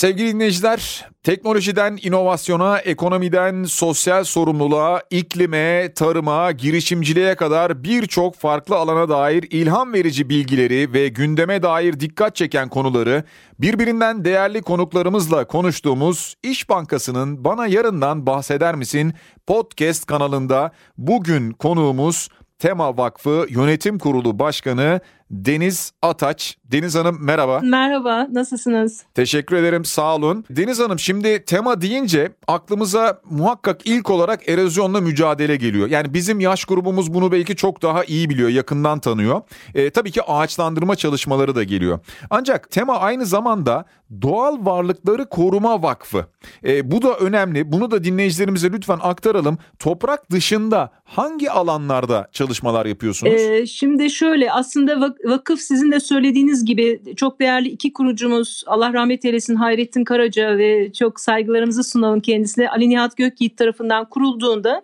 Sevgili dinleyiciler, teknolojiden inovasyona, ekonomiden sosyal sorumluluğa, iklime, tarıma, girişimciliğe kadar birçok farklı alana dair ilham verici bilgileri ve gündeme dair dikkat çeken konuları birbirinden değerli konuklarımızla konuştuğumuz İş Bankası'nın Bana Yarından Bahseder Misin? Podcast kanalında bugün konuğumuz Tema Vakfı Yönetim Kurulu Başkanı Deniz Ataç. Deniz Hanım merhaba. Merhaba, nasılsınız? Teşekkür ederim, sağ olun. Deniz Hanım şimdi tema deyince aklımıza muhakkak ilk olarak erozyonla mücadele geliyor. Yani bizim yaş grubumuz bunu belki çok daha iyi biliyor, yakından tanıyor. E, tabii ki ağaçlandırma çalışmaları da geliyor. Ancak tema aynı zamanda Doğal Varlıkları Koruma Vakfı. E, bu da önemli. Bunu da dinleyicilerimize lütfen aktaralım. Toprak dışında hangi alanlarda çalışmalar yapıyorsunuz? Ee, şimdi şöyle aslında vakıf sizin de söylediğiniz gibi çok değerli iki kurucumuz Allah rahmet eylesin Hayrettin Karaca ve çok saygılarımızı sunalım kendisine Ali Nihat Gökyiğit tarafından kurulduğunda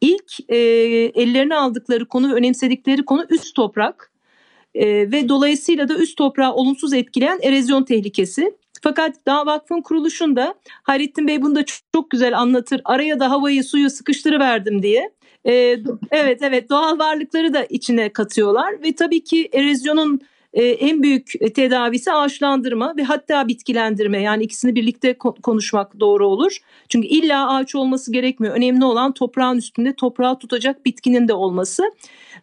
ilk e, ellerine aldıkları konu önemsedikleri konu üst toprak e, ve dolayısıyla da üst toprağı olumsuz etkileyen erozyon tehlikesi. Fakat daha vakfın kuruluşunda Hayrettin Bey bunu da çok, çok güzel anlatır. Araya da havayı suyu sıkıştırıverdim diye. Ee, evet evet doğal varlıkları da içine katıyorlar ve tabii ki erozyonun e, en büyük tedavisi ağaçlandırma ve hatta bitkilendirme yani ikisini birlikte konuşmak doğru olur. Çünkü illa ağaç olması gerekmiyor. Önemli olan toprağın üstünde toprağı tutacak bitkinin de olması.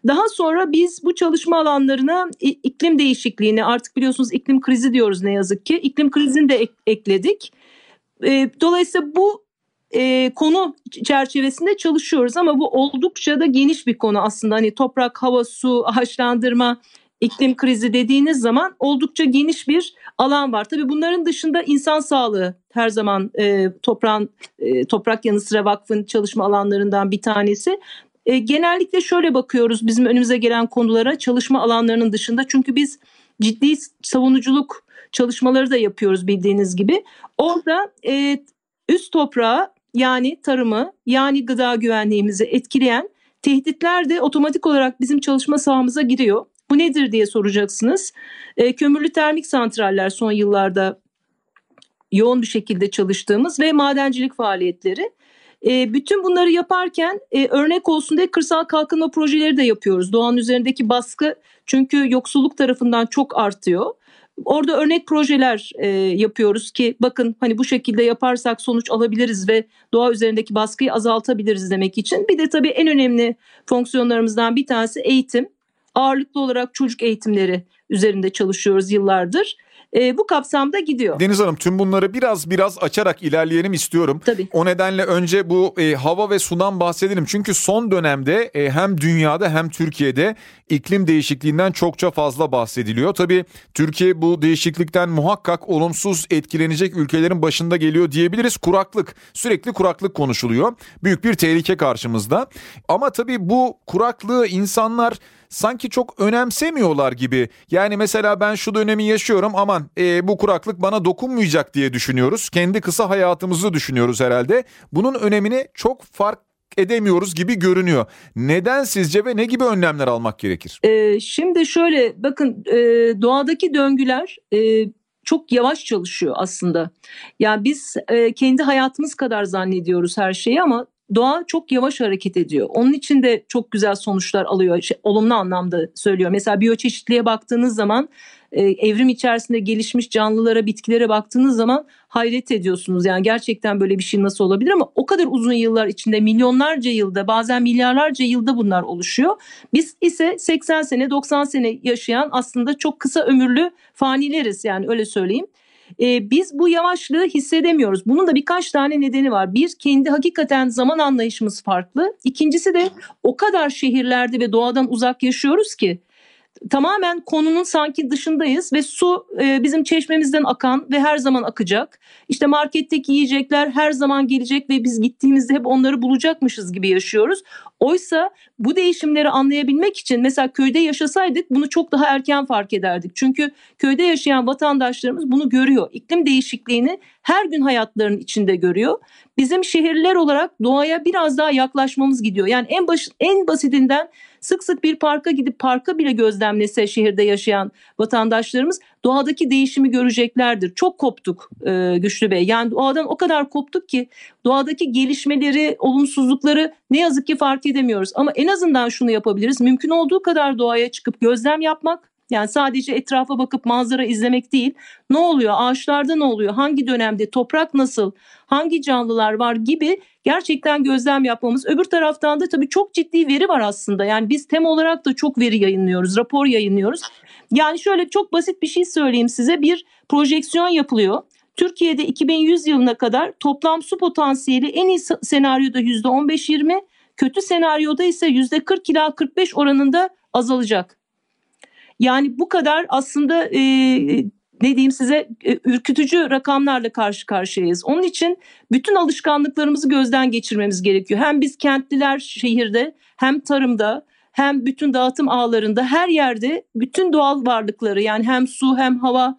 Daha sonra biz bu çalışma alanlarına iklim değişikliğini artık biliyorsunuz iklim krizi diyoruz ne yazık ki. İklim krizini de ek, ekledik. E, dolayısıyla bu e, konu çerçevesinde çalışıyoruz ama bu oldukça da geniş bir konu aslında. Hani toprak, hava, su, ağaçlandırma, iklim krizi dediğiniz zaman oldukça geniş bir alan var. Tabii bunların dışında insan sağlığı her zaman e, toprağın e, toprak yanı sıra vakfın çalışma alanlarından bir tanesi. E, genellikle şöyle bakıyoruz bizim önümüze gelen konulara çalışma alanlarının dışında çünkü biz ciddi savunuculuk çalışmaları da yapıyoruz bildiğiniz gibi. Orada e, üst toprağı yani tarımı yani gıda güvenliğimizi etkileyen tehditler de otomatik olarak bizim çalışma sahamıza giriyor. Bu nedir diye soracaksınız. E, kömürlü termik santraller son yıllarda yoğun bir şekilde çalıştığımız ve madencilik faaliyetleri. E, bütün bunları yaparken e, örnek olsun diye kırsal kalkınma projeleri de yapıyoruz. Doğanın üzerindeki baskı çünkü yoksulluk tarafından çok artıyor. Orada örnek projeler e, yapıyoruz ki bakın hani bu şekilde yaparsak sonuç alabiliriz ve doğa üzerindeki baskıyı azaltabiliriz demek için. Bir de tabii en önemli fonksiyonlarımızdan bir tanesi eğitim. Ağırlıklı olarak çocuk eğitimleri üzerinde çalışıyoruz yıllardır e, bu kapsamda gidiyor. Deniz Hanım tüm bunları biraz biraz açarak ilerleyelim istiyorum. Tabii. O nedenle önce bu e, hava ve sudan bahsedelim. Çünkü son dönemde e, hem dünyada hem Türkiye'de iklim değişikliğinden çokça fazla bahsediliyor. Tabii Türkiye bu değişiklikten muhakkak olumsuz etkilenecek ülkelerin başında geliyor diyebiliriz. Kuraklık, sürekli kuraklık konuşuluyor. Büyük bir tehlike karşımızda. Ama tabii bu kuraklığı insanlar sanki çok önemsemiyorlar gibi. Yani mesela ben şu dönemi yaşıyorum aman e, bu kuraklık bana dokunmayacak diye düşünüyoruz. Kendi kısa hayatımızı düşünüyoruz herhalde. Bunun önemini çok fark edemiyoruz gibi görünüyor. Neden sizce ve ne gibi önlemler almak gerekir? Ee, şimdi şöyle bakın e, doğadaki döngüler e, çok yavaş çalışıyor aslında. Yani biz e, kendi hayatımız kadar zannediyoruz her şeyi ama doğa çok yavaş hareket ediyor. Onun için de çok güzel sonuçlar alıyor. Şey, olumlu anlamda söylüyor. Mesela biyoçeşitliğe baktığınız zaman e, evrim içerisinde gelişmiş canlılara, bitkilere baktığınız zaman hayret ediyorsunuz. Yani gerçekten böyle bir şey nasıl olabilir ama o kadar uzun yıllar içinde milyonlarca yılda bazen milyarlarca yılda bunlar oluşuyor. Biz ise 80 sene 90 sene yaşayan aslında çok kısa ömürlü fanileriz yani öyle söyleyeyim. E, biz bu yavaşlığı hissedemiyoruz. Bunun da birkaç tane nedeni var. Bir, kendi hakikaten zaman anlayışımız farklı. İkincisi de o kadar şehirlerde ve doğadan uzak yaşıyoruz ki tamamen konunun sanki dışındayız ve su e, bizim çeşmemizden akan ve her zaman akacak. İşte marketteki yiyecekler her zaman gelecek ve biz gittiğimizde hep onları bulacakmışız gibi yaşıyoruz. Oysa bu değişimleri anlayabilmek için mesela köyde yaşasaydık bunu çok daha erken fark ederdik. Çünkü köyde yaşayan vatandaşlarımız bunu görüyor. İklim değişikliğini her gün hayatlarının içinde görüyor. Bizim şehirler olarak doğaya biraz daha yaklaşmamız gidiyor. Yani en baş, en basitinden sık sık bir parka gidip parka bile gözlemlese şehirde yaşayan vatandaşlarımız doğadaki değişimi göreceklerdir. Çok koptuk e, Güçlü Bey. Yani doğadan o kadar koptuk ki doğadaki gelişmeleri, olumsuzlukları ne yazık ki fark edemiyoruz. Ama en azından şunu yapabiliriz. Mümkün olduğu kadar doğaya çıkıp gözlem yapmak, yani sadece etrafa bakıp manzara izlemek değil. Ne oluyor? Ağaçlarda ne oluyor? Hangi dönemde? Toprak nasıl? Hangi canlılar var gibi gerçekten gözlem yapmamız. Öbür taraftan da tabii çok ciddi veri var aslında. Yani biz tem olarak da çok veri yayınlıyoruz, rapor yayınlıyoruz. Yani şöyle çok basit bir şey söyleyeyim size. Bir projeksiyon yapılıyor. Türkiye'de 2100 yılına kadar toplam su potansiyeli en iyi senaryoda %15-20, kötü senaryoda ise %40 ila 45 oranında azalacak. Yani bu kadar aslında e, ne diyeyim size e, ürkütücü rakamlarla karşı karşıyayız. Onun için bütün alışkanlıklarımızı gözden geçirmemiz gerekiyor. Hem biz kentliler şehirde hem tarımda hem bütün dağıtım ağlarında her yerde bütün doğal varlıkları yani hem su hem hava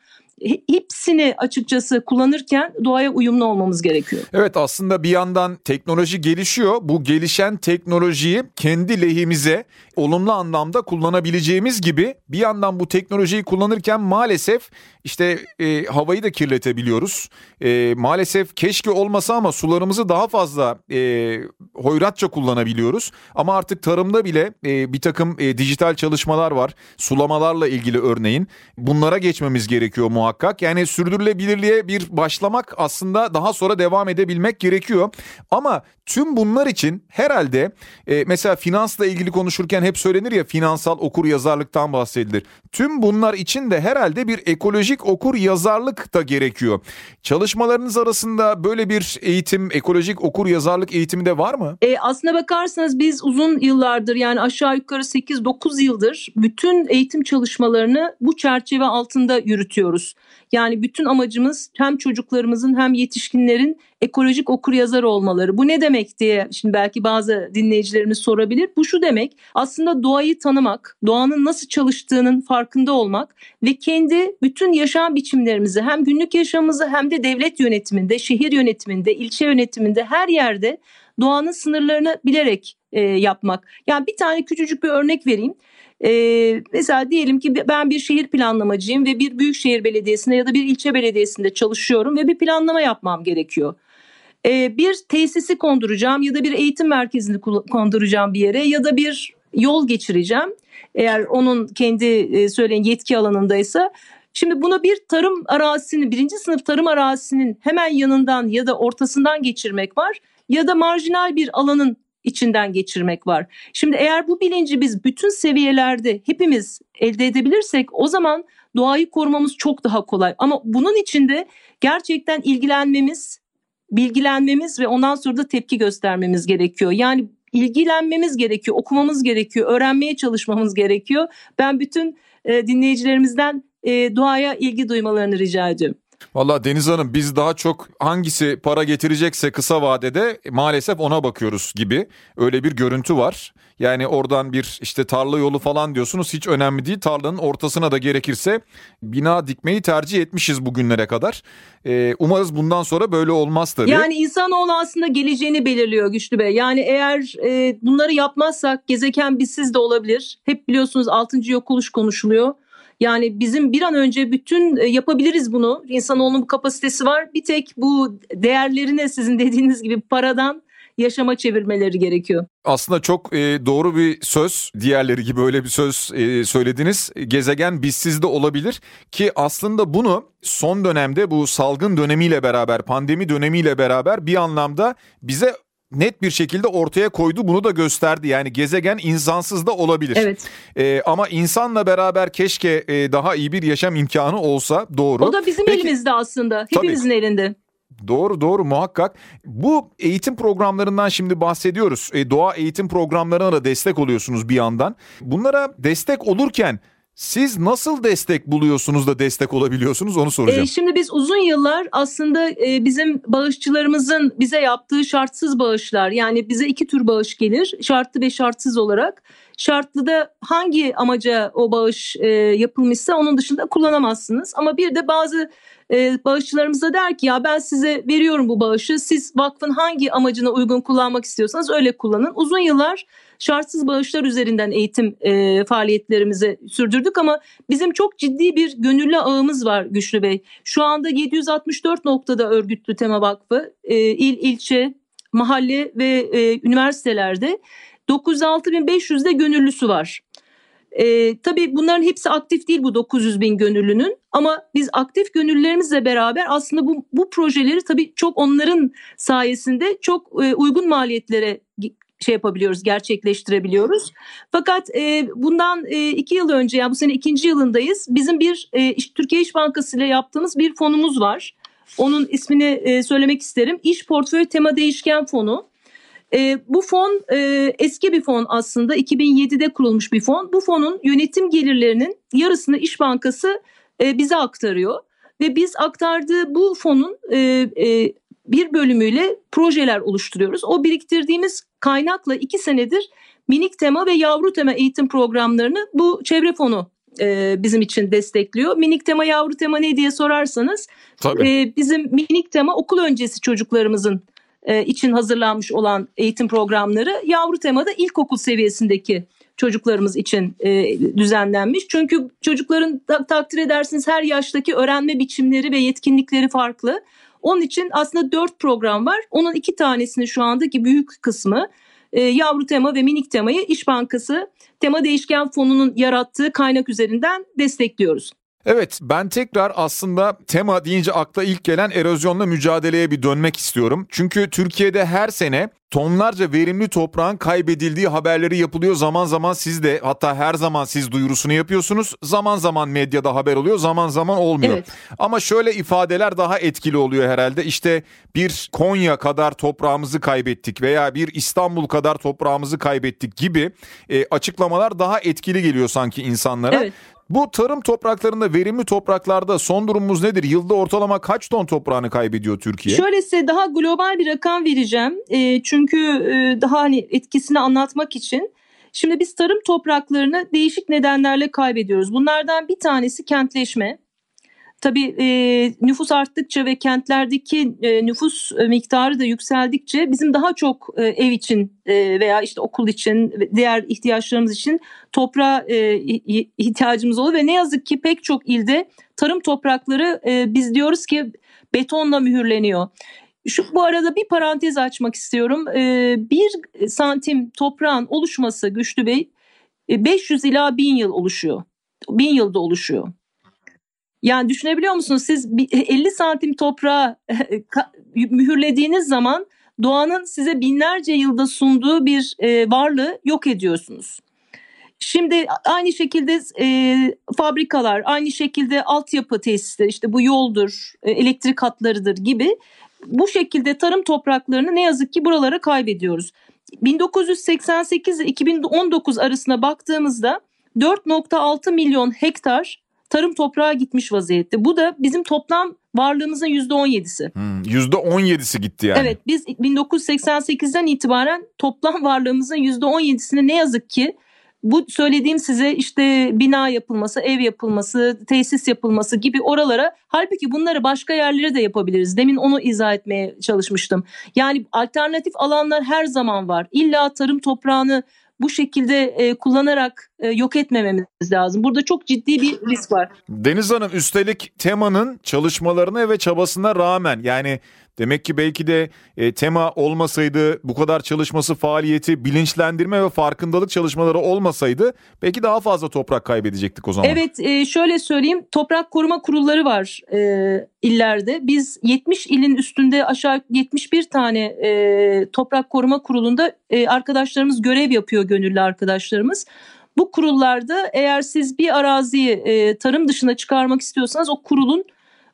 hepsini açıkçası kullanırken doğaya uyumlu olmamız gerekiyor. Evet aslında bir yandan teknoloji gelişiyor. Bu gelişen teknolojiyi kendi lehimize olumlu anlamda kullanabileceğimiz gibi bir yandan bu teknolojiyi kullanırken maalesef işte e, havayı da kirletebiliyoruz. E, maalesef keşke olmasa ama sularımızı daha fazla e, hoyratça kullanabiliyoruz. Ama artık tarımda bile e, bir takım e, dijital çalışmalar var. Sulamalarla ilgili örneğin. Bunlara geçmemiz gerekiyor muhakkak. Yani sürdürülebilirliğe bir başlamak aslında daha sonra devam edebilmek gerekiyor. Ama tüm bunlar için herhalde e, mesela finansla ilgili konuşurken hep söylenir ya finansal okur yazarlıktan bahsedilir. Tüm bunlar için de herhalde bir ekolojik okur yazarlık da gerekiyor. Çalışmalarınız arasında böyle bir eğitim, ekolojik okur yazarlık eğitimi de var mı? E, aslına bakarsanız biz uzun yıllardır yani aşağı yukarı 8-9 yıldır bütün eğitim çalışmalarını bu çerçeve altında yürütüyoruz. Yani bütün amacımız hem çocuklarımızın hem yetişkinlerin ekolojik okur yazar olmaları. Bu ne demek diye şimdi belki bazı dinleyicilerimiz sorabilir. Bu şu demek aslında doğayı tanımak, doğanın nasıl çalıştığının farkında olmak ve kendi bütün yaşam biçimlerimizi hem günlük yaşamımızı hem de devlet yönetiminde, şehir yönetiminde, ilçe yönetiminde her yerde doğanın sınırlarını bilerek e, yapmak. Yani bir tane küçücük bir örnek vereyim. Ee, mesela diyelim ki ben bir şehir planlamacıyım ve bir büyükşehir belediyesinde ya da bir ilçe belediyesinde çalışıyorum ve bir planlama yapmam gerekiyor. Ee, bir tesisi konduracağım ya da bir eğitim merkezini konduracağım bir yere ya da bir yol geçireceğim. Eğer onun kendi söyleyin yetki alanındaysa Şimdi buna bir tarım arazisini, birinci sınıf tarım arazisinin hemen yanından ya da ortasından geçirmek var ya da marjinal bir alanın içinden geçirmek var. Şimdi eğer bu bilinci biz bütün seviyelerde hepimiz elde edebilirsek o zaman doğayı korumamız çok daha kolay. Ama bunun için de gerçekten ilgilenmemiz, bilgilenmemiz ve ondan sonra da tepki göstermemiz gerekiyor. Yani ilgilenmemiz gerekiyor, okumamız gerekiyor, öğrenmeye çalışmamız gerekiyor. Ben bütün e, dinleyicilerimizden e, doğaya ilgi duymalarını rica ediyorum. Valla Deniz Hanım biz daha çok hangisi para getirecekse kısa vadede maalesef ona bakıyoruz gibi. Öyle bir görüntü var. Yani oradan bir işte tarla yolu falan diyorsunuz hiç önemli değil. Tarlanın ortasına da gerekirse bina dikmeyi tercih etmişiz bugünlere kadar. Ee, umarız bundan sonra böyle olmaz tabii. Yani insanoğlu aslında geleceğini belirliyor Güçlü Bey. Yani eğer e, bunları yapmazsak gezegen bizsiz de olabilir. Hep biliyorsunuz 6. yok oluş konuşuluyor. Yani bizim bir an önce bütün e, yapabiliriz bunu. İnsanoğlunun bu kapasitesi var. Bir tek bu değerlerine sizin dediğiniz gibi paradan yaşama çevirmeleri gerekiyor. Aslında çok e, doğru bir söz. Diğerleri gibi öyle bir söz e, söylediniz. Gezegen bizsiz de olabilir ki aslında bunu son dönemde bu salgın dönemiyle beraber, pandemi dönemiyle beraber bir anlamda bize net bir şekilde ortaya koydu. Bunu da gösterdi. Yani gezegen insansız da olabilir. Evet. Ee, ama insanla beraber keşke e, daha iyi bir yaşam imkanı olsa doğru. O da bizim Peki, elimizde aslında. Hepimizin tabii. elinde. Doğru doğru muhakkak. Bu eğitim programlarından şimdi bahsediyoruz. E, doğa eğitim programlarına da destek oluyorsunuz bir yandan. Bunlara destek olurken siz nasıl destek buluyorsunuz da destek olabiliyorsunuz onu soracağım. E, şimdi biz uzun yıllar aslında e, bizim bağışçılarımızın bize yaptığı şartsız bağışlar yani bize iki tür bağış gelir şartlı ve şartsız olarak. Şartlıda hangi amaca o bağış e, yapılmışsa onun dışında kullanamazsınız. Ama bir de bazı e, bağışçılarımız da der ki ya ben size veriyorum bu bağışı siz vakfın hangi amacına uygun kullanmak istiyorsanız öyle kullanın. Uzun yıllar şartsız bağışlar üzerinden eğitim e, faaliyetlerimizi sürdürdük ama bizim çok ciddi bir gönüllü ağımız var Güçlü Bey. Şu anda 764 noktada örgütlü Tema Vakfı e, il, ilçe, mahalle ve e, üniversitelerde 906.500'de gönüllüsü var. E, tabii bunların hepsi aktif değil bu 900 bin gönüllünün ama biz aktif gönüllülerimizle beraber aslında bu, bu projeleri tabii çok onların sayesinde çok e, uygun maliyetlere şey yapabiliyoruz, gerçekleştirebiliyoruz. Fakat e, bundan e, iki yıl önce, yani bu sene ikinci yılındayız. Bizim bir e, Türkiye İş Bankası ile yaptığımız bir fonumuz var. Onun ismini e, söylemek isterim. İş Portföy Tema Değişken Fonu. E, bu fon e, eski bir fon aslında 2007'de kurulmuş bir fon. Bu fonun yönetim gelirlerinin yarısını İş Bankası e, bize aktarıyor ve biz aktardığı bu fonun e, e, bir bölümüyle projeler oluşturuyoruz. O biriktirdiğimiz kaynakla iki senedir minik tema ve yavru tema eğitim programlarını bu çevre fonu e, bizim için destekliyor. Minik tema yavru tema ne diye sorarsanız e, bizim minik tema okul öncesi çocuklarımızın e, için hazırlanmış olan eğitim programları yavru temada ilkokul seviyesindeki çocuklarımız için e, düzenlenmiş. Çünkü çocukların ta, takdir edersiniz her yaştaki öğrenme biçimleri ve yetkinlikleri farklı. Onun için aslında dört program var. Onun iki tanesini şu andaki büyük kısmı e, yavru tema ve minik temayı İş Bankası tema değişken fonunun yarattığı kaynak üzerinden destekliyoruz. Evet ben tekrar aslında tema deyince akla ilk gelen erozyonla mücadeleye bir dönmek istiyorum. Çünkü Türkiye'de her sene tonlarca verimli toprağın kaybedildiği haberleri yapılıyor. Zaman zaman siz de hatta her zaman siz duyurusunu yapıyorsunuz. Zaman zaman medyada haber oluyor zaman zaman olmuyor. Evet. Ama şöyle ifadeler daha etkili oluyor herhalde. İşte bir Konya kadar toprağımızı kaybettik veya bir İstanbul kadar toprağımızı kaybettik gibi e, açıklamalar daha etkili geliyor sanki insanlara. Evet. Bu tarım topraklarında verimli topraklarda son durumumuz nedir? Yılda ortalama kaç ton toprağını kaybediyor Türkiye? Şöyle size daha global bir rakam vereceğim. E, çünkü e, daha hani etkisini anlatmak için. Şimdi biz tarım topraklarını değişik nedenlerle kaybediyoruz. Bunlardan bir tanesi kentleşme. Tabii e, nüfus arttıkça ve kentlerdeki e, nüfus miktarı da yükseldikçe bizim daha çok e, ev için e, veya işte okul için diğer ihtiyaçlarımız için toprağa e, ihtiyacımız oluyor ve ne yazık ki pek çok ilde tarım toprakları e, biz diyoruz ki betonla mühürleniyor. Şu bu arada bir parantez açmak istiyorum. E, bir santim toprağın oluşması Güçlü Bey 500 ila 1000 yıl oluşuyor. 1000 yılda oluşuyor. Yani düşünebiliyor musunuz siz 50 santim toprağı mühürlediğiniz zaman doğanın size binlerce yılda sunduğu bir e, varlığı yok ediyorsunuz. Şimdi aynı şekilde e, fabrikalar, aynı şekilde altyapı tesisleri, işte bu yoldur, e, elektrik hatlarıdır gibi bu şekilde tarım topraklarını ne yazık ki buralara kaybediyoruz. 1988 ile 2019 arasına baktığımızda 4.6 milyon hektar tarım toprağa gitmiş vaziyette. Bu da bizim toplam varlığımızın %17'si. Hmm, %17'si gitti yani. Evet biz 1988'den itibaren toplam varlığımızın %17'sini ne yazık ki bu söylediğim size işte bina yapılması, ev yapılması, tesis yapılması gibi oralara halbuki bunları başka yerlere de yapabiliriz. Demin onu izah etmeye çalışmıştım. Yani alternatif alanlar her zaman var. İlla tarım toprağını bu şekilde e, kullanarak e, yok etmememiz lazım. Burada çok ciddi bir risk var. Deniz Hanım üstelik temanın çalışmalarına ve çabasına rağmen yani Demek ki belki de e, tema olmasaydı bu kadar çalışması, faaliyeti, bilinçlendirme ve farkındalık çalışmaları olmasaydı belki daha fazla toprak kaybedecektik o zaman. Evet e, şöyle söyleyeyim toprak koruma kurulları var e, illerde. Biz 70 ilin üstünde aşağı 71 tane e, toprak koruma kurulunda e, arkadaşlarımız görev yapıyor gönüllü arkadaşlarımız. Bu kurullarda eğer siz bir araziyi e, tarım dışına çıkarmak istiyorsanız o kurulun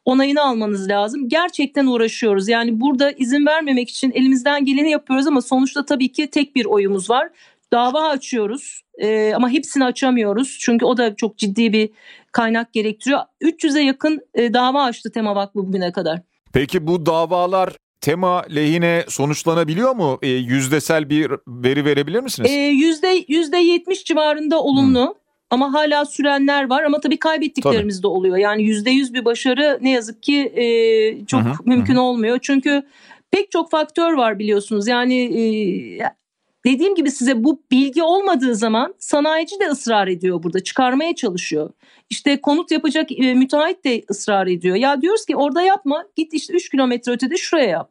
onayını almanız lazım. Gerçekten uğraşıyoruz. Yani burada izin vermemek için elimizden geleni yapıyoruz ama sonuçta tabii ki tek bir oyumuz var. Dava açıyoruz ee, ama hepsini açamıyoruz. Çünkü o da çok ciddi bir kaynak gerektiriyor. 300'e yakın e, dava açtı Tema Vakfı bugüne kadar. Peki bu davalar tema lehine sonuçlanabiliyor mu? E, yüzdesel bir veri verebilir misiniz? E, yüzde yüzde yetmiş civarında olumlu. Hmm. Ama hala sürenler var ama tabii kaybettiklerimiz tabii. de oluyor. Yani yüzde yüz bir başarı ne yazık ki e, çok hı hı, mümkün hı. olmuyor. Çünkü pek çok faktör var biliyorsunuz. Yani e, dediğim gibi size bu bilgi olmadığı zaman sanayici de ısrar ediyor burada. Çıkarmaya çalışıyor. İşte konut yapacak e, müteahhit de ısrar ediyor. Ya diyoruz ki orada yapma git işte 3 kilometre ötede şuraya yap.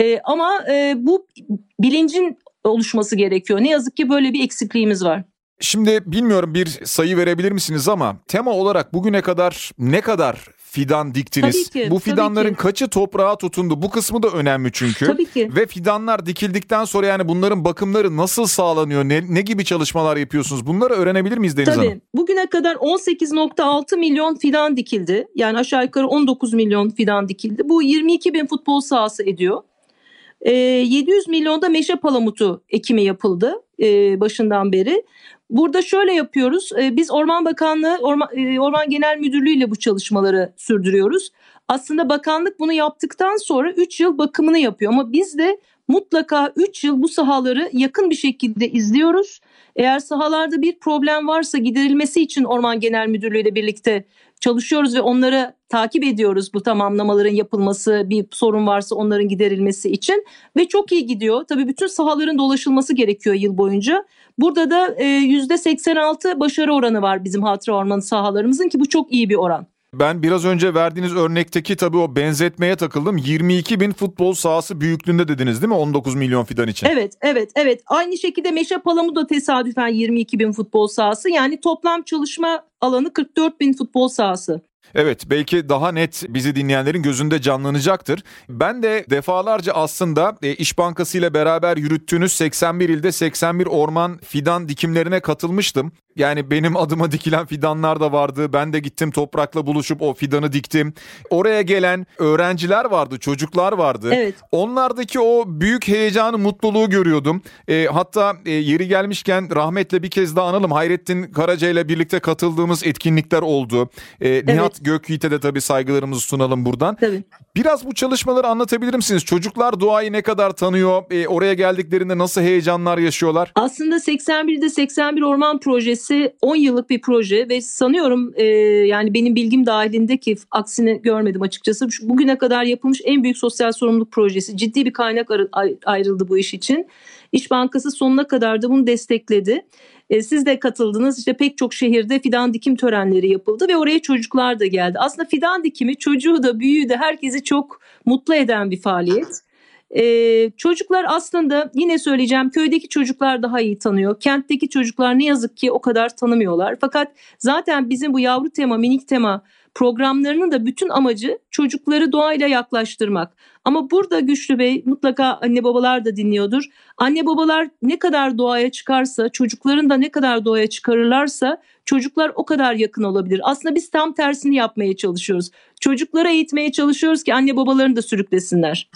E, ama e, bu bilincin oluşması gerekiyor. Ne yazık ki böyle bir eksikliğimiz var. Şimdi bilmiyorum bir sayı verebilir misiniz ama tema olarak bugüne kadar ne kadar fidan diktiniz? Tabii ki, Bu fidanların tabii ki. kaçı toprağa tutundu? Bu kısmı da önemli çünkü. Tabii ki. Ve fidanlar dikildikten sonra yani bunların bakımları nasıl sağlanıyor? Ne, ne gibi çalışmalar yapıyorsunuz? Bunları öğrenebilir miyiz Deniz Tabii. Hanım? Bugüne kadar 18.6 milyon fidan dikildi. Yani aşağı yukarı 19 milyon fidan dikildi. Bu 22 bin futbol sahası ediyor. E, ee, 700 milyonda meşe palamutu ekimi yapıldı e, başından beri. Burada şöyle yapıyoruz. E, biz Orman Bakanlığı, Orman, e, Orman Genel Müdürlüğü ile bu çalışmaları sürdürüyoruz. Aslında bakanlık bunu yaptıktan sonra 3 yıl bakımını yapıyor ama biz de mutlaka 3 yıl bu sahaları yakın bir şekilde izliyoruz. Eğer sahalarda bir problem varsa giderilmesi için Orman Genel Müdürlüğü ile birlikte çalışıyoruz ve onları takip ediyoruz bu tamamlamaların yapılması, bir sorun varsa onların giderilmesi için ve çok iyi gidiyor. Tabii bütün sahaların dolaşılması gerekiyor yıl boyunca. Burada da %86 başarı oranı var bizim hatıra ormanı sahalarımızın ki bu çok iyi bir oran. Ben biraz önce verdiğiniz örnekteki tabii o benzetmeye takıldım. 22 bin futbol sahası büyüklüğünde dediniz değil mi 19 milyon fidan için? Evet, evet, evet. Aynı şekilde Meşe Palamu da tesadüfen 22 bin futbol sahası. Yani toplam çalışma alanı 44 bin futbol sahası. Evet belki daha net bizi dinleyenlerin gözünde canlanacaktır. Ben de defalarca aslında e, İş Bankası ile beraber yürüttüğünüz 81 ilde 81 orman fidan dikimlerine katılmıştım. Yani benim adıma dikilen fidanlar da vardı. Ben de gittim toprakla buluşup o fidanı diktim. Oraya gelen öğrenciler vardı, çocuklar vardı. Evet. Onlardaki o büyük heyecanı, mutluluğu görüyordum. E, hatta e, yeri gelmişken rahmetle bir kez daha analım. Hayrettin Karaca ile birlikte katıldığımız etkinlikler oldu. E, Nihat evet. Gökyiğit'e de tabii saygılarımızı sunalım buradan. Tabii. Biraz bu çalışmaları anlatabilir misiniz? Çocuklar doğayı ne kadar tanıyor? E, oraya geldiklerinde nasıl heyecanlar yaşıyorlar? Aslında 81'de 81 Orman Projesi projesi 10 yıllık bir proje ve sanıyorum e, yani benim bilgim dahilinde ki aksini görmedim açıkçası. Bugüne kadar yapılmış en büyük sosyal sorumluluk projesi. Ciddi bir kaynak ayrıldı bu iş için. İş Bankası sonuna kadar da bunu destekledi. E, siz de katıldınız. İşte pek çok şehirde fidan dikim törenleri yapıldı ve oraya çocuklar da geldi. Aslında fidan dikimi çocuğu da büyüğü de herkesi çok mutlu eden bir faaliyet. Ee, çocuklar aslında yine söyleyeceğim köydeki çocuklar daha iyi tanıyor. Kentteki çocuklar ne yazık ki o kadar tanımıyorlar. Fakat zaten bizim bu yavru tema, minik tema programlarının da bütün amacı çocukları doğayla yaklaştırmak. Ama burada Güçlü Bey mutlaka anne babalar da dinliyordur. Anne babalar ne kadar doğaya çıkarsa, çocukların da ne kadar doğaya çıkarırlarsa çocuklar o kadar yakın olabilir. Aslında biz tam tersini yapmaya çalışıyoruz. Çocuklara eğitmeye çalışıyoruz ki anne babalarını da sürüklesinler.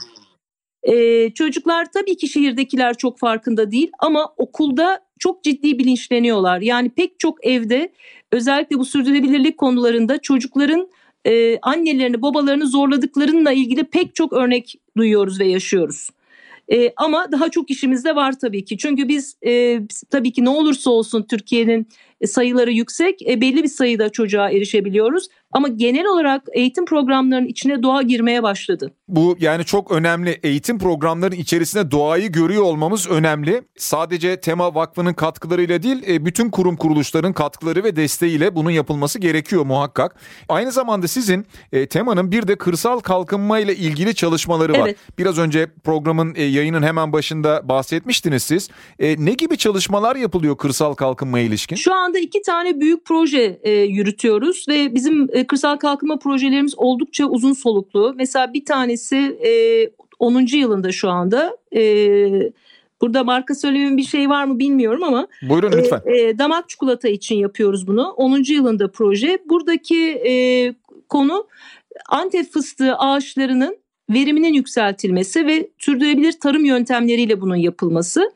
Ee, çocuklar tabii ki şehirdekiler çok farkında değil ama okulda çok ciddi bilinçleniyorlar. Yani pek çok evde özellikle bu sürdürülebilirlik konularında çocukların e, annelerini babalarını zorladıklarıyla ilgili pek çok örnek duyuyoruz ve yaşıyoruz. E, ama daha çok işimiz de var tabii ki. Çünkü biz e, tabii ki ne olursa olsun Türkiye'nin sayıları yüksek, e, belli bir sayıda çocuğa erişebiliyoruz. Ama genel olarak eğitim programlarının içine doğa girmeye başladı. Bu yani çok önemli. Eğitim programlarının içerisinde doğayı görüyor olmamız önemli. Sadece Tema Vakfı'nın katkılarıyla değil, e, bütün kurum kuruluşların katkıları ve desteğiyle bunun yapılması gerekiyor muhakkak. Aynı zamanda sizin e, Tema'nın bir de kırsal kalkınma ile ilgili çalışmaları var. Evet. Biraz önce programın e, yayının hemen başında bahsetmiştiniz siz. Ne gibi çalışmalar yapılıyor kırsal kalkınmaya ilişkin? Şu anda iki tane büyük proje yürütüyoruz ve bizim kırsal kalkınma projelerimiz oldukça uzun soluklu. Mesela bir tanesi e, 10. yılında şu anda. E, burada marka söylememin bir şey var mı bilmiyorum ama. Buyurun e, lütfen. E, e, damak çikolata için yapıyoruz bunu. 10. yılında proje. Buradaki e, konu Antep fıstığı ağaçlarının veriminin yükseltilmesi ve sürdürülebilir tarım yöntemleriyle bunun yapılması.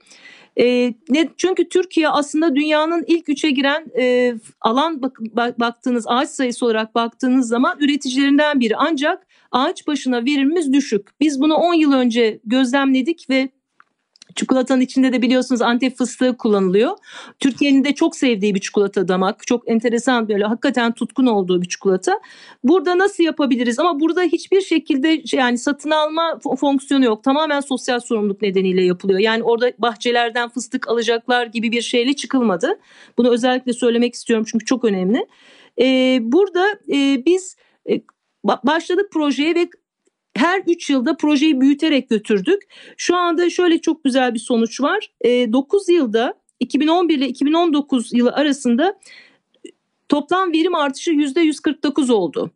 E, ne, çünkü Türkiye aslında dünyanın ilk üçe giren e, alan bak, bak, baktığınız ağaç sayısı olarak baktığınız zaman üreticilerinden biri. Ancak ağaç başına verimimiz düşük. Biz bunu 10 yıl önce gözlemledik ve Çikolatanın içinde de biliyorsunuz Antep fıstığı kullanılıyor. Türkiye'nin de çok sevdiği bir çikolata damak. Çok enteresan böyle hakikaten tutkun olduğu bir çikolata. Burada nasıl yapabiliriz? Ama burada hiçbir şekilde yani satın alma fonksiyonu yok. Tamamen sosyal sorumluluk nedeniyle yapılıyor. Yani orada bahçelerden fıstık alacaklar gibi bir şeyle çıkılmadı. Bunu özellikle söylemek istiyorum çünkü çok önemli. Ee, burada e, biz e, başladık projeye ve her 3 yılda projeyi büyüterek götürdük. Şu anda şöyle çok güzel bir sonuç var. E, 9 yılda 2011 ile 2019 yılı arasında toplam verim artışı %149 oldu.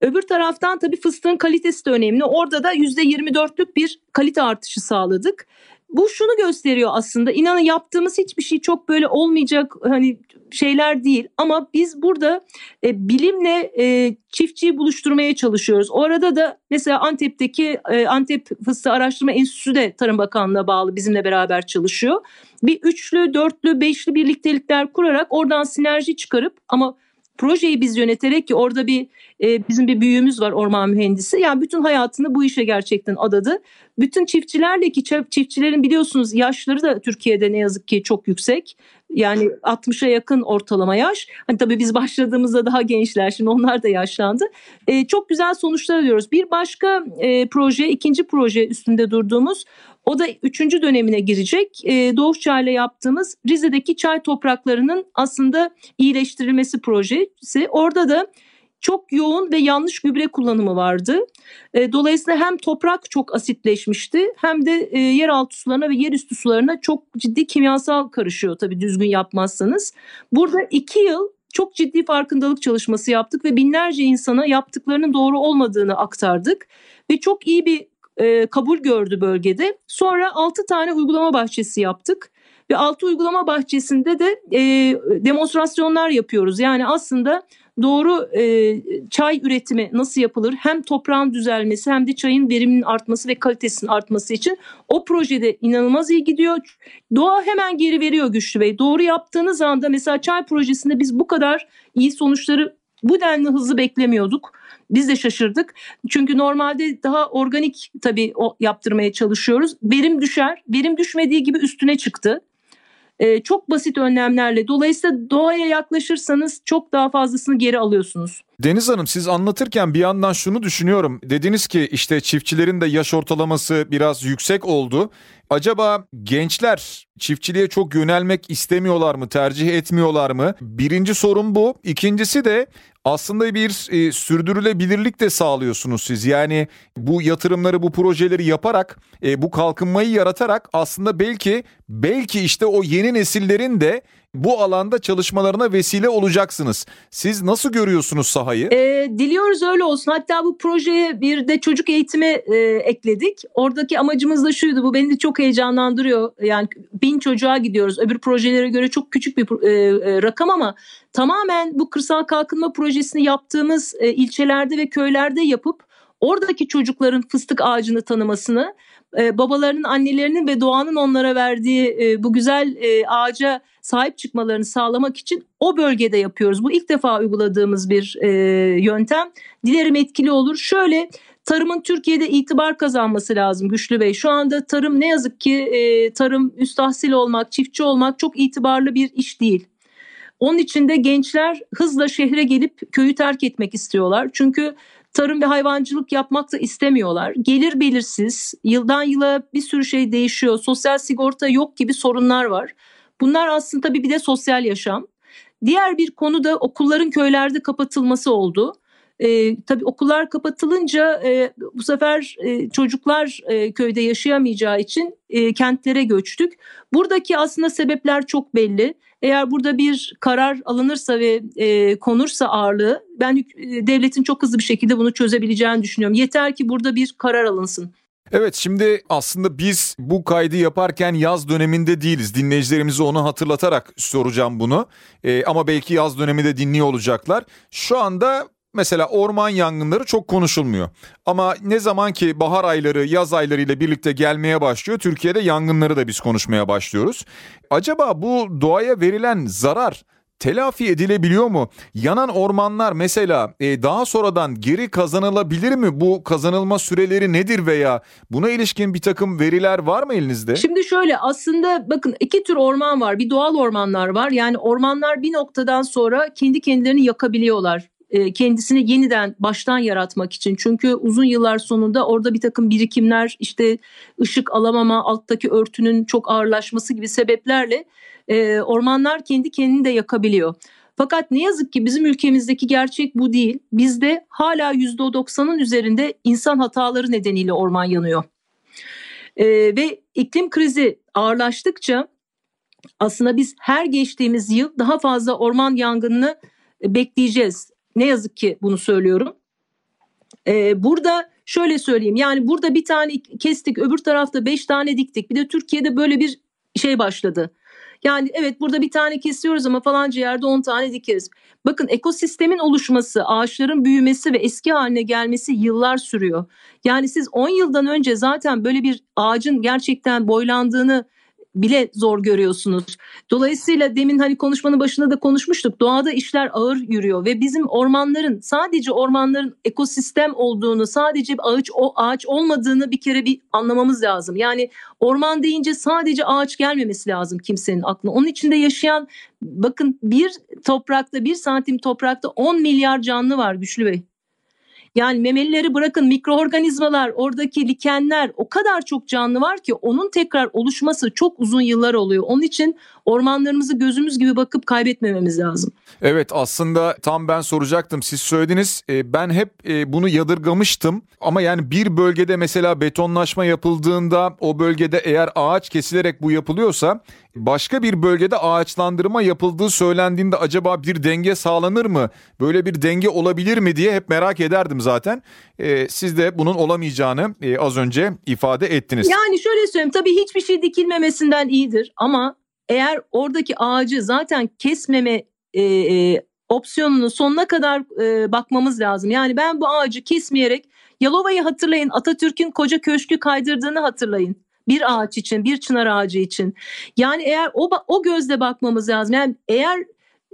Öbür taraftan tabii fıstığın kalitesi de önemli. Orada da %24'lük bir kalite artışı sağladık. Bu şunu gösteriyor aslında. İnanın yaptığımız hiçbir şey çok böyle olmayacak hani şeyler değil ama biz burada e, bilimle e, çiftçiyi buluşturmaya çalışıyoruz. O arada da mesela Antep'teki e, Antep Fıstığı Araştırma Enstitüsü de Tarım Bakanlığı'na bağlı bizimle beraber çalışıyor. Bir üçlü, dörtlü, beşli birliktelikler kurarak oradan sinerji çıkarıp ama projeyi biz yöneterek ki orada bir e, bizim bir büyüğümüz var orman mühendisi. Yani bütün hayatını bu işe gerçekten adadı. Bütün çiftçilerle ki çiftçilerin biliyorsunuz yaşları da Türkiye'de ne yazık ki çok yüksek. Yani 60'a yakın ortalama yaş. Hani tabii biz başladığımızda daha gençler şimdi onlar da yaşlandı. E, çok güzel sonuçlar alıyoruz. Bir başka e, proje, ikinci proje üstünde durduğumuz o da üçüncü dönemine girecek. E, Doğuş Çay'la yaptığımız Rize'deki çay topraklarının aslında iyileştirilmesi projesi. Orada da çok yoğun ve yanlış gübre kullanımı vardı. E, dolayısıyla hem toprak çok asitleşmişti hem de e, yeraltı sularına ve yerüstü sularına çok ciddi kimyasal karışıyor tabii düzgün yapmazsanız. Burada iki yıl çok ciddi farkındalık çalışması yaptık ve binlerce insana yaptıklarının doğru olmadığını aktardık. Ve çok iyi bir e, kabul gördü bölgede. Sonra 6 tane uygulama bahçesi yaptık. Ve 6 uygulama bahçesinde de e, demonstrasyonlar yapıyoruz. Yani aslında doğru e, çay üretimi nasıl yapılır hem toprağın düzelmesi hem de çayın veriminin artması ve kalitesinin artması için o projede inanılmaz iyi gidiyor. Doğa hemen geri veriyor Güçlü Bey. Doğru yaptığınız anda mesela çay projesinde biz bu kadar iyi sonuçları bu denli hızlı beklemiyorduk. Biz de şaşırdık. Çünkü normalde daha organik tabii o yaptırmaya çalışıyoruz. Verim düşer. Verim düşmediği gibi üstüne çıktı. Ee, çok basit önlemlerle dolayısıyla doğaya yaklaşırsanız çok daha fazlasını geri alıyorsunuz. Deniz Hanım siz anlatırken bir yandan şunu düşünüyorum. Dediniz ki işte çiftçilerin de yaş ortalaması biraz yüksek oldu. Acaba gençler çiftçiliğe çok yönelmek istemiyorlar mı, tercih etmiyorlar mı? Birinci sorun bu. İkincisi de aslında bir e, sürdürülebilirlik de sağlıyorsunuz siz. Yani bu yatırımları, bu projeleri yaparak, e, bu kalkınmayı yaratarak aslında belki belki işte o yeni nesillerin de bu alanda çalışmalarına vesile olacaksınız. Siz nasıl görüyorsunuz sahayı? E, diliyoruz öyle olsun. Hatta bu projeye bir de çocuk eğitimi e, ekledik. Oradaki amacımız da şuydu. Bu beni de çok heyecanlandırıyor. Yani bin çocuğa gidiyoruz. Öbür projelere göre çok küçük bir e, e, rakam ama tamamen bu kırsal kalkınma projesini yaptığımız e, ilçelerde ve köylerde yapıp oradaki çocukların fıstık ağacını tanımasını, e, babalarının, annelerinin ve doğanın onlara verdiği e, bu güzel e, ağaca sahip çıkmalarını sağlamak için o bölgede yapıyoruz. Bu ilk defa uyguladığımız bir e, yöntem. Dilerim etkili olur. Şöyle tarımın Türkiye'de itibar kazanması lazım Güçlü Bey. Şu anda tarım ne yazık ki e, tarım üstahsil olmak, çiftçi olmak çok itibarlı bir iş değil. Onun için de gençler hızla şehre gelip köyü terk etmek istiyorlar. Çünkü tarım ve hayvancılık yapmak da istemiyorlar. Gelir belirsiz, yıldan yıla bir sürü şey değişiyor. Sosyal sigorta yok gibi sorunlar var. Bunlar aslında tabii bir de sosyal yaşam. Diğer bir konu da okulların köylerde kapatılması oldu. E, tabii okullar kapatılınca e, bu sefer e, çocuklar e, köyde yaşayamayacağı için e, kentlere göçtük. Buradaki aslında sebepler çok belli. Eğer burada bir karar alınırsa ve e, konursa ağırlığı ben e, devletin çok hızlı bir şekilde bunu çözebileceğini düşünüyorum. Yeter ki burada bir karar alınsın. Evet şimdi aslında biz bu kaydı yaparken yaz döneminde değiliz. Dinleyicilerimize onu hatırlatarak soracağım bunu. Ee, ama belki yaz döneminde dinliyor olacaklar. Şu anda Mesela orman yangınları çok konuşulmuyor. Ama ne zaman ki bahar ayları, yaz ayları ile birlikte gelmeye başlıyor, Türkiye'de yangınları da biz konuşmaya başlıyoruz. Acaba bu doğaya verilen zarar telafi edilebiliyor mu? Yanan ormanlar mesela e, daha sonradan geri kazanılabilir mi? Bu kazanılma süreleri nedir veya buna ilişkin bir takım veriler var mı elinizde? Şimdi şöyle aslında bakın iki tür orman var. Bir doğal ormanlar var. Yani ormanlar bir noktadan sonra kendi kendilerini yakabiliyorlar kendisini yeniden baştan yaratmak için. Çünkü uzun yıllar sonunda orada bir takım birikimler işte ışık alamama, alttaki örtünün çok ağırlaşması gibi sebeplerle e, ormanlar kendi kendini de yakabiliyor. Fakat ne yazık ki bizim ülkemizdeki gerçek bu değil. Bizde hala %90'ın üzerinde insan hataları nedeniyle orman yanıyor. E, ve iklim krizi ağırlaştıkça aslında biz her geçtiğimiz yıl daha fazla orman yangınını bekleyeceğiz. Ne yazık ki bunu söylüyorum. Ee, burada şöyle söyleyeyim yani burada bir tane kestik öbür tarafta beş tane diktik. Bir de Türkiye'de böyle bir şey başladı. Yani evet burada bir tane kesiyoruz ama falanca yerde 10 tane dikeriz. Bakın ekosistemin oluşması, ağaçların büyümesi ve eski haline gelmesi yıllar sürüyor. Yani siz 10 yıldan önce zaten böyle bir ağacın gerçekten boylandığını bile zor görüyorsunuz. Dolayısıyla demin hani konuşmanın başında da konuşmuştuk. Doğada işler ağır yürüyor ve bizim ormanların sadece ormanların ekosistem olduğunu, sadece ağaç o ağaç olmadığını bir kere bir anlamamız lazım. Yani orman deyince sadece ağaç gelmemesi lazım kimsenin aklına. Onun içinde yaşayan bakın bir toprakta bir santim toprakta 10 milyar canlı var Güçlü Bey. Yani memelileri bırakın mikroorganizmalar, oradaki likenler o kadar çok canlı var ki onun tekrar oluşması çok uzun yıllar oluyor. Onun için ormanlarımızı gözümüz gibi bakıp kaybetmememiz lazım. Evet aslında tam ben soracaktım. Siz söylediniz. E, ben hep e, bunu yadırgamıştım. Ama yani bir bölgede mesela betonlaşma yapıldığında o bölgede eğer ağaç kesilerek bu yapılıyorsa başka bir bölgede ağaçlandırma yapıldığı söylendiğinde acaba bir denge sağlanır mı? Böyle bir denge olabilir mi diye hep merak ederdim zaten. E, siz de bunun olamayacağını e, az önce ifade ettiniz. Yani şöyle söyleyeyim tabii hiçbir şey dikilmemesinden iyidir ama eğer oradaki ağacı zaten kesmeme e, e, opsiyonunu sonuna kadar e, bakmamız lazım. Yani ben bu ağacı kesmeyerek Yalova'yı hatırlayın Atatürk'ün koca köşkü kaydırdığını hatırlayın. Bir ağaç için, bir çınar ağacı için. Yani eğer o o gözle bakmamız lazım. Yani eğer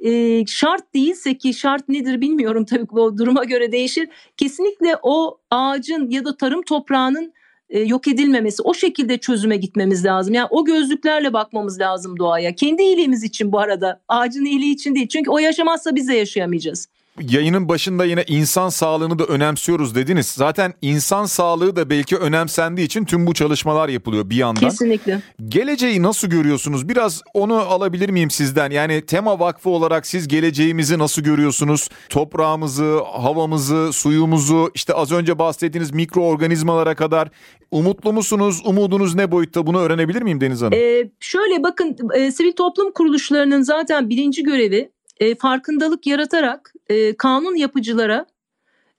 e, şart değilse ki şart nedir bilmiyorum tabii bu duruma göre değişir. Kesinlikle o ağacın ya da tarım toprağının e, yok edilmemesi o şekilde çözüme gitmemiz lazım. Yani o gözlüklerle bakmamız lazım doğaya. Kendi iyiliğimiz için bu arada ağacın iyiliği için değil. Çünkü o yaşamazsa biz de yaşayamayacağız yayının başında yine insan sağlığını da önemsiyoruz dediniz. Zaten insan sağlığı da belki önemsendiği için tüm bu çalışmalar yapılıyor bir yandan. Kesinlikle. Geleceği nasıl görüyorsunuz? Biraz onu alabilir miyim sizden? Yani Tema Vakfı olarak siz geleceğimizi nasıl görüyorsunuz? Toprağımızı, havamızı, suyumuzu, işte az önce bahsettiğiniz mikroorganizmalara kadar umutlu musunuz? Umudunuz ne boyutta? Bunu öğrenebilir miyim Deniz Hanım? Ee, şöyle bakın e, sivil toplum kuruluşlarının zaten birinci görevi e, farkındalık yaratarak e, kanun yapıcılara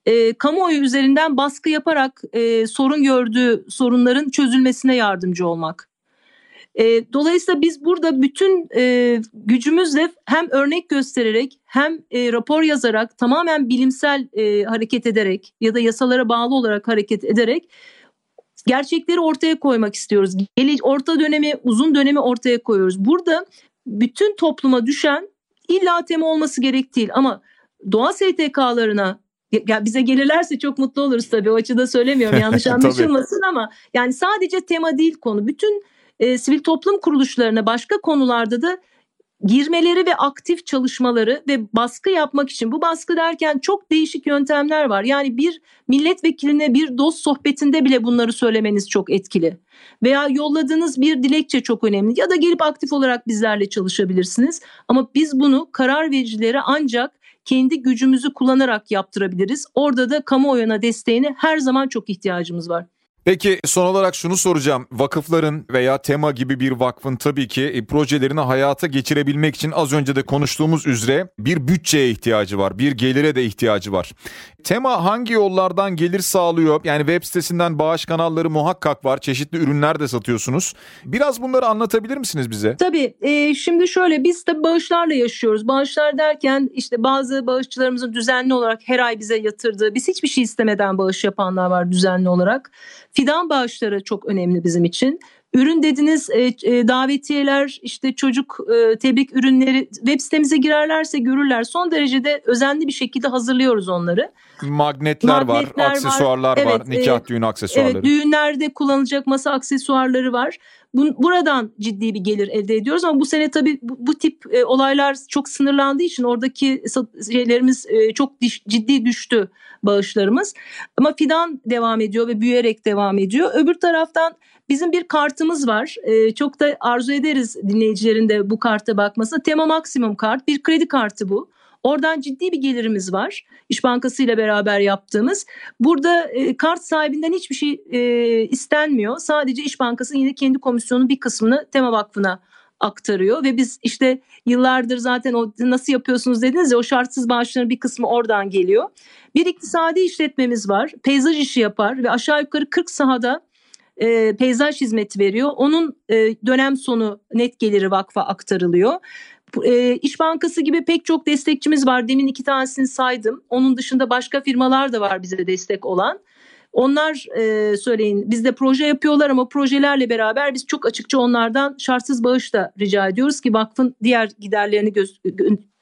e, kamuoyu üzerinden baskı yaparak e, sorun gördüğü sorunların çözülmesine yardımcı olmak. E, dolayısıyla biz burada bütün e, gücümüzle hem örnek göstererek hem e, rapor yazarak tamamen bilimsel e, hareket ederek ya da yasalara bağlı olarak hareket ederek gerçekleri ortaya koymak istiyoruz. Orta dönemi, uzun dönemi ortaya koyuyoruz. Burada bütün topluma düşen illa tema olması gerek değil ama doğa STK'larına ya bize gelirlerse çok mutlu oluruz tabii o açıda söylemiyorum yanlış anlaşılmasın ama yani sadece tema değil konu. Bütün e, sivil toplum kuruluşlarına başka konularda da girmeleri ve aktif çalışmaları ve baskı yapmak için bu baskı derken çok değişik yöntemler var. Yani bir milletvekiline bir dost sohbetinde bile bunları söylemeniz çok etkili. Veya yolladığınız bir dilekçe çok önemli ya da gelip aktif olarak bizlerle çalışabilirsiniz. Ama biz bunu karar vericilere ancak kendi gücümüzü kullanarak yaptırabiliriz. Orada da kamuoyuna desteğine her zaman çok ihtiyacımız var. Peki son olarak şunu soracağım. Vakıfların veya tema gibi bir vakfın tabii ki e, projelerini hayata geçirebilmek için az önce de konuştuğumuz üzere bir bütçeye ihtiyacı var. Bir gelire de ihtiyacı var. Tema hangi yollardan gelir sağlıyor? Yani web sitesinden bağış kanalları muhakkak var. Çeşitli ürünler de satıyorsunuz. Biraz bunları anlatabilir misiniz bize? Tabii. E, şimdi şöyle biz de bağışlarla yaşıyoruz. Bağışlar derken işte bazı bağışçılarımızın düzenli olarak her ay bize yatırdığı, biz hiçbir şey istemeden bağış yapanlar var düzenli olarak Fidan bağışları çok önemli bizim için. Ürün dediniz e, e, davetiyeler işte çocuk e, tebrik ürünleri web sitemize girerlerse görürler. Son derecede özenli bir şekilde hazırlıyoruz onları. Magnetler, Magnetler var, aksesuarlar var, evet, nikah e, düğün aksesuarları. Evet, düğünlerde kullanılacak masa aksesuarları var. Bu, buradan ciddi bir gelir elde ediyoruz ama bu sene tabii bu, bu tip e, olaylar çok sınırlandığı için oradaki şeylerimiz e, çok diş, ciddi düştü bağışlarımız. Ama fidan devam ediyor ve büyüyerek devam ediyor. Öbür taraftan bizim bir kartımız var. E, çok da arzu ederiz dinleyicilerin de bu karta bakması. Tema Maksimum kart bir kredi kartı bu. Oradan ciddi bir gelirimiz var. İş Bankası ile beraber yaptığımız. Burada e, kart sahibinden hiçbir şey e, istenmiyor. Sadece İş Bankası yine kendi komisyonun bir kısmını Tema Vakfı'na aktarıyor ve biz işte yıllardır zaten o nasıl yapıyorsunuz dediniz ya o şartsız bağışların bir kısmı oradan geliyor. Bir iktisadi işletmemiz var. Peyzaj işi yapar ve aşağı yukarı 40 sahada e, peyzaj hizmeti veriyor. Onun e, dönem sonu net geliri vakfa aktarılıyor. E, İş Bankası gibi pek çok destekçimiz var. Demin iki tanesini saydım. Onun dışında başka firmalar da var bize destek olan. Onlar e, söyleyin bizde proje yapıyorlar ama projelerle beraber biz çok açıkça onlardan şartsız bağış da rica ediyoruz ki vakfın diğer giderlerini göz,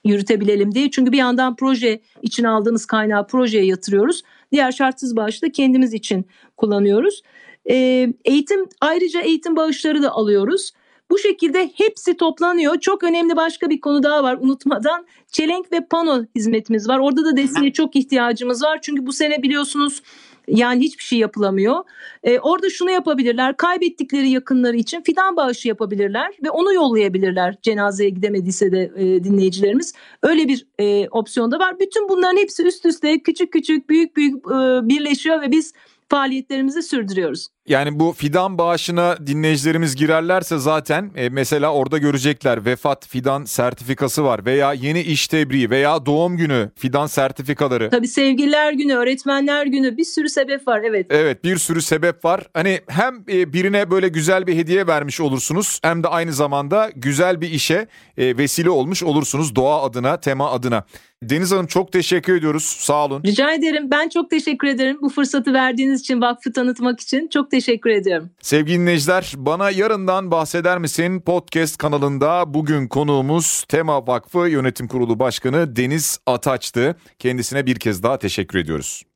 yürütebilelim diye. Çünkü bir yandan proje için aldığımız kaynağı projeye yatırıyoruz. Diğer şartsız bağışı da kendimiz için kullanıyoruz. E, eğitim ayrıca eğitim bağışları da alıyoruz. Bu şekilde hepsi toplanıyor. Çok önemli başka bir konu daha var unutmadan. Çelenk ve pano hizmetimiz var. Orada da desteğe çok ihtiyacımız var. Çünkü bu sene biliyorsunuz yani hiçbir şey yapılamıyor. Ee, orada şunu yapabilirler. Kaybettikleri yakınları için fidan bağışı yapabilirler ve onu yollayabilirler. Cenazeye gidemediyse de e, dinleyicilerimiz. Öyle bir e, opsiyon da var. Bütün bunların hepsi üst üste küçük küçük büyük büyük e, birleşiyor ve biz faaliyetlerimizi sürdürüyoruz. Yani bu fidan bağışına dinleyicilerimiz girerlerse zaten e, mesela orada görecekler vefat fidan sertifikası var veya yeni iş tebriği veya doğum günü fidan sertifikaları. Tabii sevgililer günü, öğretmenler günü bir sürü sebep var evet. Evet bir sürü sebep var. Hani hem e, birine böyle güzel bir hediye vermiş olursunuz hem de aynı zamanda güzel bir işe e, vesile olmuş olursunuz doğa adına, tema adına. Deniz Hanım çok teşekkür ediyoruz. Sağ olun. Rica ederim. Ben çok teşekkür ederim bu fırsatı verdiğiniz için vakfı tanıtmak için. Çok teşekkür ediyorum. Sevgili dinleyiciler bana yarından bahseder misin? Podcast kanalında bugün konuğumuz Tema Vakfı Yönetim Kurulu Başkanı Deniz Ataç'tı. Kendisine bir kez daha teşekkür ediyoruz.